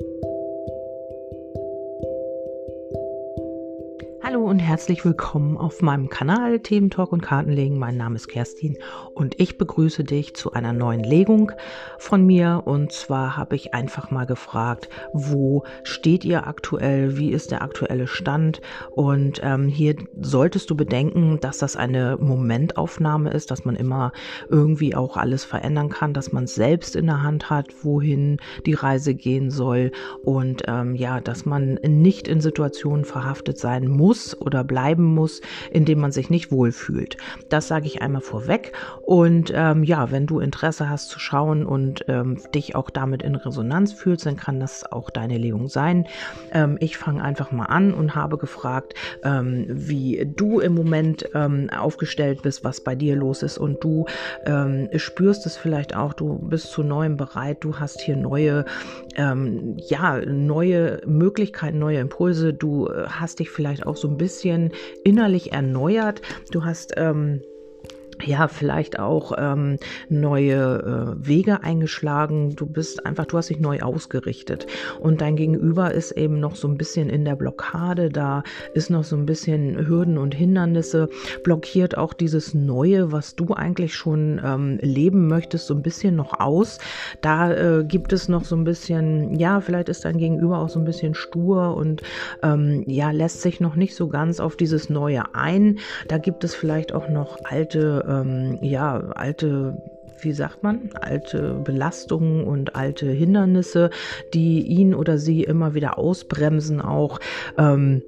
Thank you. Hallo und herzlich willkommen auf meinem Kanal Themen Talk und Kartenlegen. Mein Name ist Kerstin und ich begrüße dich zu einer neuen Legung von mir. Und zwar habe ich einfach mal gefragt, wo steht ihr aktuell? Wie ist der aktuelle Stand? Und ähm, hier solltest du bedenken, dass das eine Momentaufnahme ist, dass man immer irgendwie auch alles verändern kann, dass man selbst in der Hand hat, wohin die Reise gehen soll und ähm, ja, dass man nicht in Situationen verhaftet sein muss oder bleiben muss, in dem man sich nicht wohlfühlt. Das sage ich einmal vorweg. Und ähm, ja, wenn du Interesse hast zu schauen und ähm, dich auch damit in Resonanz fühlst, dann kann das auch deine Legung sein. Ähm, ich fange einfach mal an und habe gefragt, ähm, wie du im Moment ähm, aufgestellt bist, was bei dir los ist und du ähm, spürst es vielleicht auch, du bist zu neuem bereit, du hast hier neue, ja, neue Möglichkeiten, neue Impulse, du äh, hast dich vielleicht auch so ein bisschen innerlich erneuert. Du hast ähm, ja, vielleicht auch ähm, neue äh, Wege eingeschlagen. Du bist einfach, du hast dich neu ausgerichtet. Und dein Gegenüber ist eben noch so ein bisschen in der Blockade. Da ist noch so ein bisschen Hürden und Hindernisse. Blockiert auch dieses Neue, was du eigentlich schon ähm, leben möchtest, so ein bisschen noch aus. Da äh, gibt es noch so ein bisschen, ja, vielleicht ist dein Gegenüber auch so ein bisschen stur und ähm, ja, lässt sich noch nicht so ganz auf dieses Neue ein. Da gibt es vielleicht auch noch alte ähm, ja, alte wie sagt man, alte Belastungen und alte Hindernisse, die ihn oder sie immer wieder ausbremsen, auch. Ähm,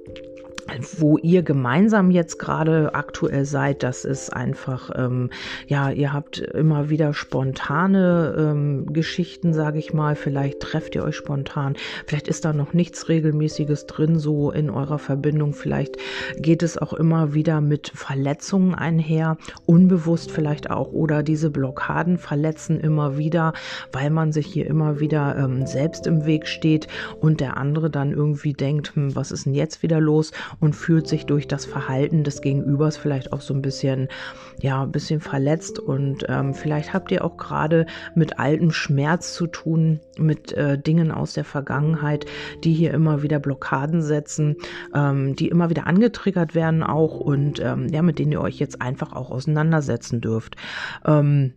wo ihr gemeinsam jetzt gerade aktuell seid, das ist einfach, ähm, ja, ihr habt immer wieder spontane ähm, Geschichten, sage ich mal. Vielleicht trefft ihr euch spontan. Vielleicht ist da noch nichts Regelmäßiges drin, so in eurer Verbindung. Vielleicht geht es auch immer wieder mit Verletzungen einher, unbewusst vielleicht auch. Oder diese Blockaden verletzen immer wieder, weil man sich hier immer wieder ähm, selbst im Weg steht und der andere dann irgendwie denkt, hm, was ist denn jetzt wieder los? Und fühlt sich durch das Verhalten des Gegenübers vielleicht auch so ein bisschen, ja, ein bisschen verletzt und ähm, vielleicht habt ihr auch gerade mit altem Schmerz zu tun, mit äh, Dingen aus der Vergangenheit, die hier immer wieder Blockaden setzen, ähm, die immer wieder angetriggert werden auch und ähm, ja, mit denen ihr euch jetzt einfach auch auseinandersetzen dürft. Ähm,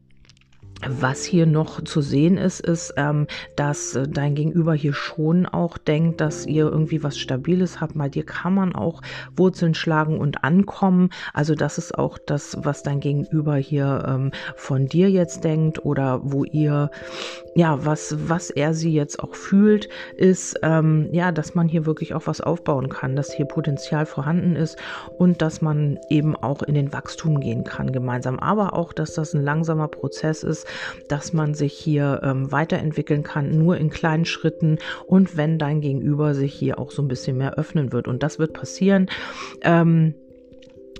was hier noch zu sehen ist, ist, ähm, dass äh, dein Gegenüber hier schon auch denkt, dass ihr irgendwie was Stabiles habt. Bei dir kann man auch Wurzeln schlagen und ankommen. Also das ist auch das, was dein Gegenüber hier ähm, von dir jetzt denkt oder wo ihr, ja, was, was er sie jetzt auch fühlt, ist, ähm, ja, dass man hier wirklich auch was aufbauen kann, dass hier Potenzial vorhanden ist und dass man eben auch in den Wachstum gehen kann gemeinsam. Aber auch, dass das ein langsamer Prozess ist, dass man sich hier ähm, weiterentwickeln kann, nur in kleinen Schritten und wenn dein Gegenüber sich hier auch so ein bisschen mehr öffnen wird. Und das wird passieren. Ähm,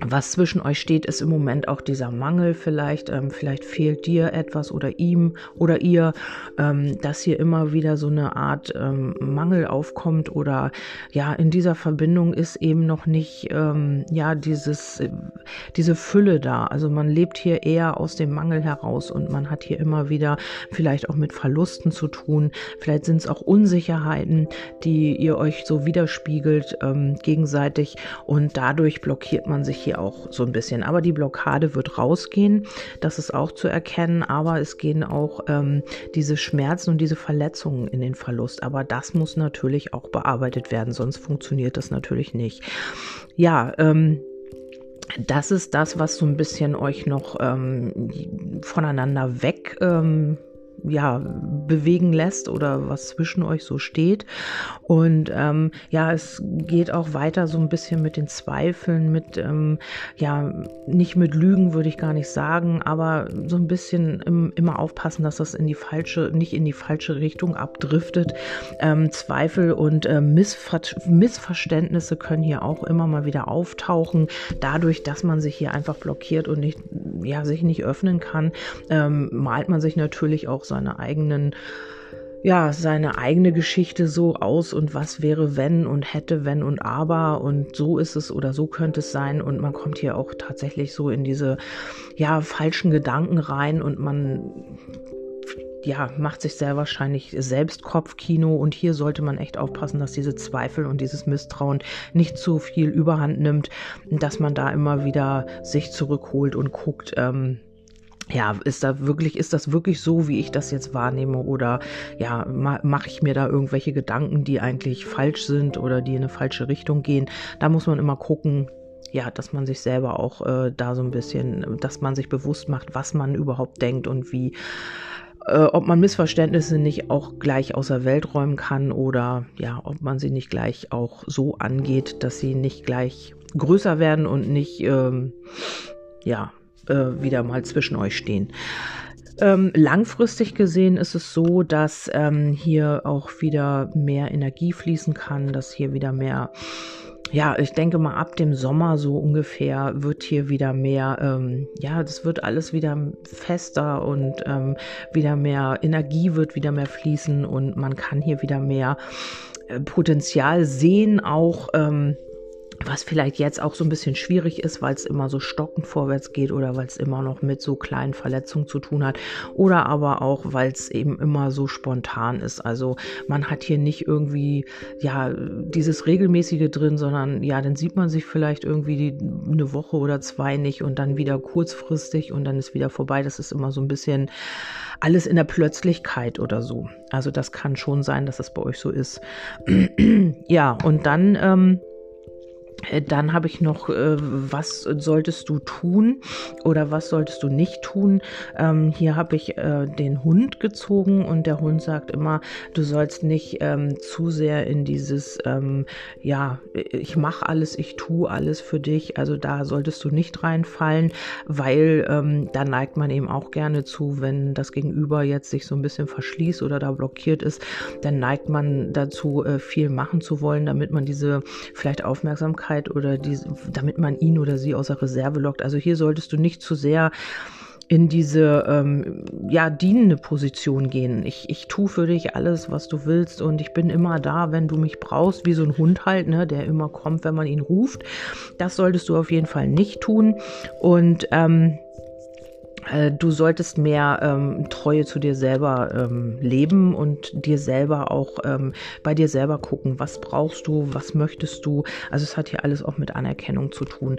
was zwischen euch steht, ist im Moment auch dieser Mangel vielleicht. Ähm, vielleicht fehlt dir etwas oder ihm oder ihr, ähm, dass hier immer wieder so eine Art ähm, Mangel aufkommt oder ja, in dieser Verbindung ist eben noch nicht ähm, ja dieses, äh, diese Fülle da. Also man lebt hier eher aus dem Mangel heraus und man hat hier immer wieder vielleicht auch mit Verlusten zu tun. Vielleicht sind es auch Unsicherheiten, die ihr euch so widerspiegelt ähm, gegenseitig und dadurch blockiert man sich hier hier auch so ein bisschen. Aber die Blockade wird rausgehen, das ist auch zu erkennen, aber es gehen auch ähm, diese Schmerzen und diese Verletzungen in den Verlust. Aber das muss natürlich auch bearbeitet werden, sonst funktioniert das natürlich nicht. Ja, ähm, das ist das, was so ein bisschen euch noch ähm, voneinander weg ähm, ja, bewegen lässt oder was zwischen euch so steht. Und ähm, ja, es geht auch weiter so ein bisschen mit den Zweifeln, mit, ähm, ja, nicht mit Lügen würde ich gar nicht sagen, aber so ein bisschen im, immer aufpassen, dass das in die falsche, nicht in die falsche Richtung abdriftet. Ähm, Zweifel und äh, Missver Missverständnisse können hier auch immer mal wieder auftauchen, dadurch, dass man sich hier einfach blockiert und nicht, ja, sich nicht öffnen kann, ähm, malt man sich natürlich auch seine eigenen ja, seine eigene Geschichte so aus und was wäre, wenn und hätte, wenn und aber und so ist es oder so könnte es sein. Und man kommt hier auch tatsächlich so in diese, ja, falschen Gedanken rein und man ja, macht sich sehr wahrscheinlich selbst Kopfkino und hier sollte man echt aufpassen, dass diese Zweifel und dieses Misstrauen nicht zu viel überhand nimmt, dass man da immer wieder sich zurückholt und guckt, ähm, ja, ist da wirklich, ist das wirklich so, wie ich das jetzt wahrnehme? Oder ja, ma mache ich mir da irgendwelche Gedanken, die eigentlich falsch sind oder die in eine falsche Richtung gehen? Da muss man immer gucken, ja, dass man sich selber auch äh, da so ein bisschen, dass man sich bewusst macht, was man überhaupt denkt und wie, äh, ob man Missverständnisse nicht auch gleich aus der Welt räumen kann oder ja, ob man sie nicht gleich auch so angeht, dass sie nicht gleich größer werden und nicht, ähm, ja, äh, wieder mal zwischen euch stehen. Ähm, langfristig gesehen ist es so, dass ähm, hier auch wieder mehr Energie fließen kann, dass hier wieder mehr ja, ich denke mal, ab dem Sommer so ungefähr wird hier wieder mehr, ähm, ja, das wird alles wieder fester und ähm, wieder mehr Energie wird wieder mehr fließen und man kann hier wieder mehr äh, Potenzial sehen, auch. Ähm, was vielleicht jetzt auch so ein bisschen schwierig ist, weil es immer so stockend vorwärts geht oder weil es immer noch mit so kleinen Verletzungen zu tun hat oder aber auch, weil es eben immer so spontan ist. Also man hat hier nicht irgendwie ja dieses regelmäßige drin, sondern ja, dann sieht man sich vielleicht irgendwie die, eine Woche oder zwei nicht und dann wieder kurzfristig und dann ist wieder vorbei. Das ist immer so ein bisschen alles in der Plötzlichkeit oder so. Also das kann schon sein, dass das bei euch so ist. ja, und dann ähm, äh, dann habe ich noch, äh, was solltest du tun oder was solltest du nicht tun? Ähm, hier habe ich äh, den Hund gezogen und der Hund sagt immer, du sollst nicht ähm, zu sehr in dieses, ähm, ja, ich mache alles, ich tue alles für dich. Also da solltest du nicht reinfallen, weil ähm, da neigt man eben auch gerne zu, wenn das Gegenüber jetzt sich so ein bisschen verschließt oder da blockiert ist, dann neigt man dazu, äh, viel machen zu wollen, damit man diese vielleicht Aufmerksamkeit Aufmerksamkeit oder die, damit man ihn oder sie aus der Reserve lockt. Also hier solltest du nicht zu sehr in diese ähm, ja dienende Position gehen. Ich, ich tue für dich alles, was du willst und ich bin immer da, wenn du mich brauchst, wie so ein Hund halt, ne, der immer kommt, wenn man ihn ruft. Das solltest du auf jeden Fall nicht tun und ähm, äh, du solltest mehr ähm, Treue zu dir selber ähm, leben und dir selber auch ähm, bei dir selber gucken, was brauchst du, was möchtest du. Also es hat hier alles auch mit Anerkennung zu tun.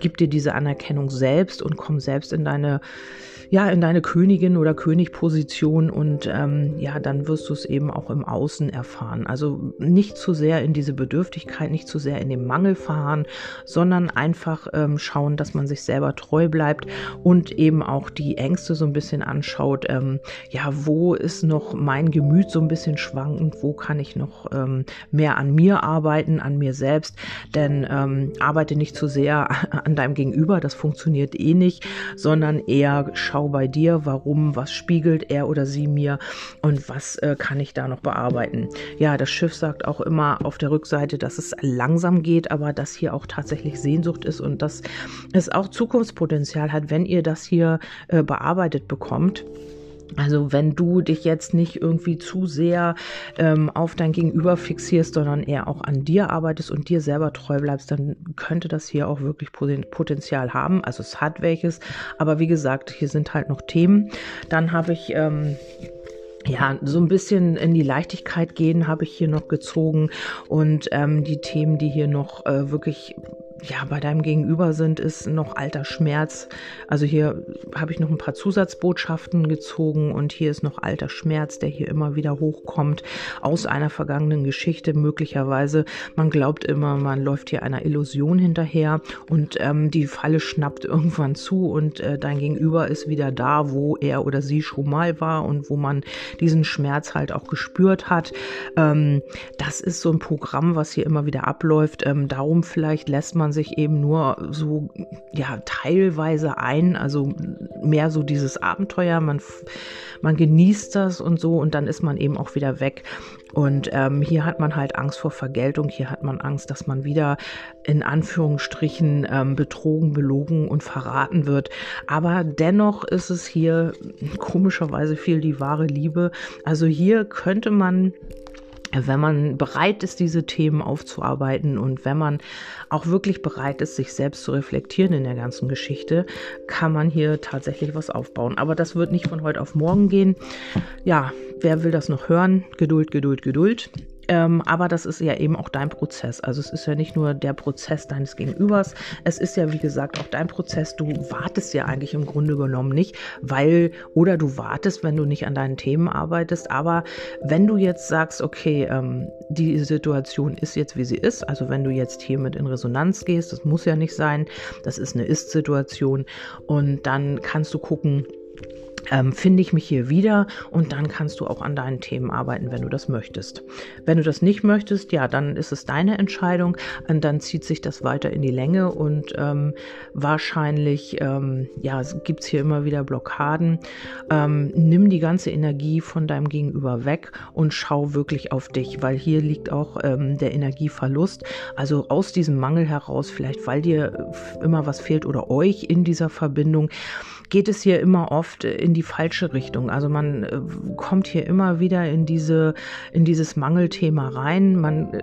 Gib dir diese Anerkennung selbst und komm selbst in deine ja, in deine Königin oder Königposition und ähm, ja, dann wirst du es eben auch im Außen erfahren. Also nicht zu sehr in diese Bedürftigkeit, nicht zu sehr in den Mangel fahren, sondern einfach ähm, schauen, dass man sich selber treu bleibt und eben auch die Ängste so ein bisschen anschaut. Ähm, ja, wo ist noch mein Gemüt so ein bisschen schwankend? Wo kann ich noch ähm, mehr an mir arbeiten, an mir selbst? Denn ähm, arbeite nicht zu sehr an deinem Gegenüber, das funktioniert eh nicht, sondern eher schau schau bei dir, warum, was spiegelt er oder sie mir und was äh, kann ich da noch bearbeiten. Ja, das Schiff sagt auch immer auf der Rückseite, dass es langsam geht, aber dass hier auch tatsächlich Sehnsucht ist und dass es auch Zukunftspotenzial hat, wenn ihr das hier äh, bearbeitet bekommt. Also wenn du dich jetzt nicht irgendwie zu sehr ähm, auf dein Gegenüber fixierst, sondern eher auch an dir arbeitest und dir selber treu bleibst, dann könnte das hier auch wirklich Potenzial haben. Also es hat welches, aber wie gesagt, hier sind halt noch Themen. Dann habe ich ähm, ja, so ein bisschen in die Leichtigkeit gehen habe ich hier noch gezogen und ähm, die Themen, die hier noch äh, wirklich ja, bei deinem Gegenüber sind, ist noch alter Schmerz. Also hier habe ich noch ein paar Zusatzbotschaften gezogen und hier ist noch alter Schmerz, der hier immer wieder hochkommt aus einer vergangenen Geschichte möglicherweise. Man glaubt immer, man läuft hier einer Illusion hinterher und ähm, die Falle schnappt irgendwann zu und äh, dein Gegenüber ist wieder da, wo er oder sie schon mal war und wo man diesen Schmerz halt auch gespürt hat. Ähm, das ist so ein Programm, was hier immer wieder abläuft. Ähm, darum vielleicht lässt man man sich eben nur so ja teilweise ein, also mehr so dieses Abenteuer, man, man genießt das und so und dann ist man eben auch wieder weg. Und ähm, hier hat man halt Angst vor Vergeltung, hier hat man Angst, dass man wieder in Anführungsstrichen ähm, betrogen, belogen und verraten wird. Aber dennoch ist es hier komischerweise viel die wahre Liebe. Also hier könnte man wenn man bereit ist, diese Themen aufzuarbeiten und wenn man auch wirklich bereit ist, sich selbst zu reflektieren in der ganzen Geschichte, kann man hier tatsächlich was aufbauen. Aber das wird nicht von heute auf morgen gehen. Ja, wer will das noch hören? Geduld, Geduld, Geduld. Ähm, aber das ist ja eben auch dein Prozess. Also es ist ja nicht nur der Prozess deines Gegenübers, es ist ja wie gesagt auch dein Prozess. Du wartest ja eigentlich im Grunde genommen nicht, weil, oder du wartest, wenn du nicht an deinen Themen arbeitest. Aber wenn du jetzt sagst, okay, ähm, die Situation ist jetzt, wie sie ist, also wenn du jetzt hiermit in Resonanz gehst, das muss ja nicht sein, das ist eine Ist-Situation und dann kannst du gucken, ähm, finde ich mich hier wieder und dann kannst du auch an deinen Themen arbeiten, wenn du das möchtest. Wenn du das nicht möchtest, ja, dann ist es deine Entscheidung und dann zieht sich das weiter in die Länge und ähm, wahrscheinlich, ähm, ja, gibt es hier immer wieder Blockaden. Ähm, nimm die ganze Energie von deinem Gegenüber weg und schau wirklich auf dich, weil hier liegt auch ähm, der Energieverlust. Also aus diesem Mangel heraus, vielleicht weil dir immer was fehlt oder euch in dieser Verbindung, geht es hier immer oft in die falsche Richtung. Also man äh, kommt hier immer wieder in diese, in dieses Mangelthema rein. Man äh,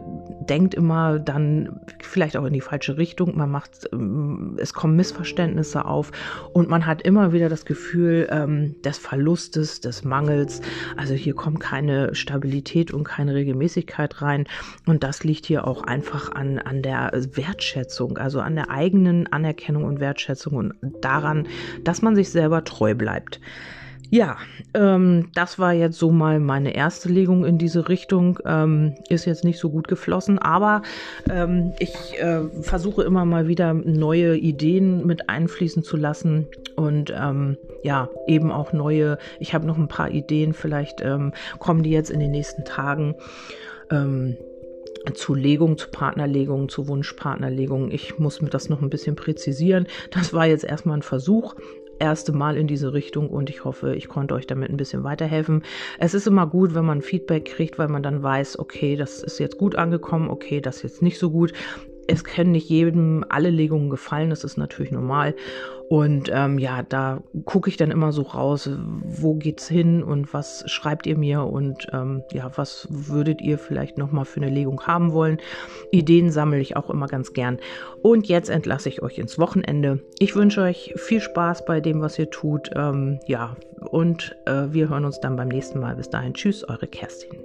denkt immer dann vielleicht auch in die falsche Richtung. Man macht, ähm, es kommen Missverständnisse auf und man hat immer wieder das Gefühl ähm, des Verlustes, des Mangels. Also hier kommt keine Stabilität und keine Regelmäßigkeit rein. Und das liegt hier auch einfach an, an der Wertschätzung, also an der eigenen Anerkennung und Wertschätzung und daran, dass man sich selber treu bleibt. Ja, ähm, das war jetzt so mal meine erste Legung in diese Richtung. Ähm, ist jetzt nicht so gut geflossen, aber ähm, ich äh, versuche immer mal wieder neue Ideen mit einfließen zu lassen und ähm, ja, eben auch neue. Ich habe noch ein paar Ideen, vielleicht ähm, kommen die jetzt in den nächsten Tagen. Ähm, zu Legung, zu Partnerlegung, zu Wunschpartnerlegung. Ich muss mir das noch ein bisschen präzisieren. Das war jetzt erstmal ein Versuch erste Mal in diese Richtung und ich hoffe, ich konnte euch damit ein bisschen weiterhelfen. Es ist immer gut, wenn man Feedback kriegt, weil man dann weiß, okay, das ist jetzt gut angekommen, okay, das ist jetzt nicht so gut. Es können nicht jedem alle Legungen gefallen, das ist natürlich normal. Und ähm, ja, da gucke ich dann immer so raus, wo geht's hin und was schreibt ihr mir und ähm, ja, was würdet ihr vielleicht nochmal für eine Legung haben wollen. Ideen sammle ich auch immer ganz gern. Und jetzt entlasse ich euch ins Wochenende. Ich wünsche euch viel Spaß bei dem, was ihr tut. Ähm, ja, und äh, wir hören uns dann beim nächsten Mal. Bis dahin, tschüss, eure Kerstin.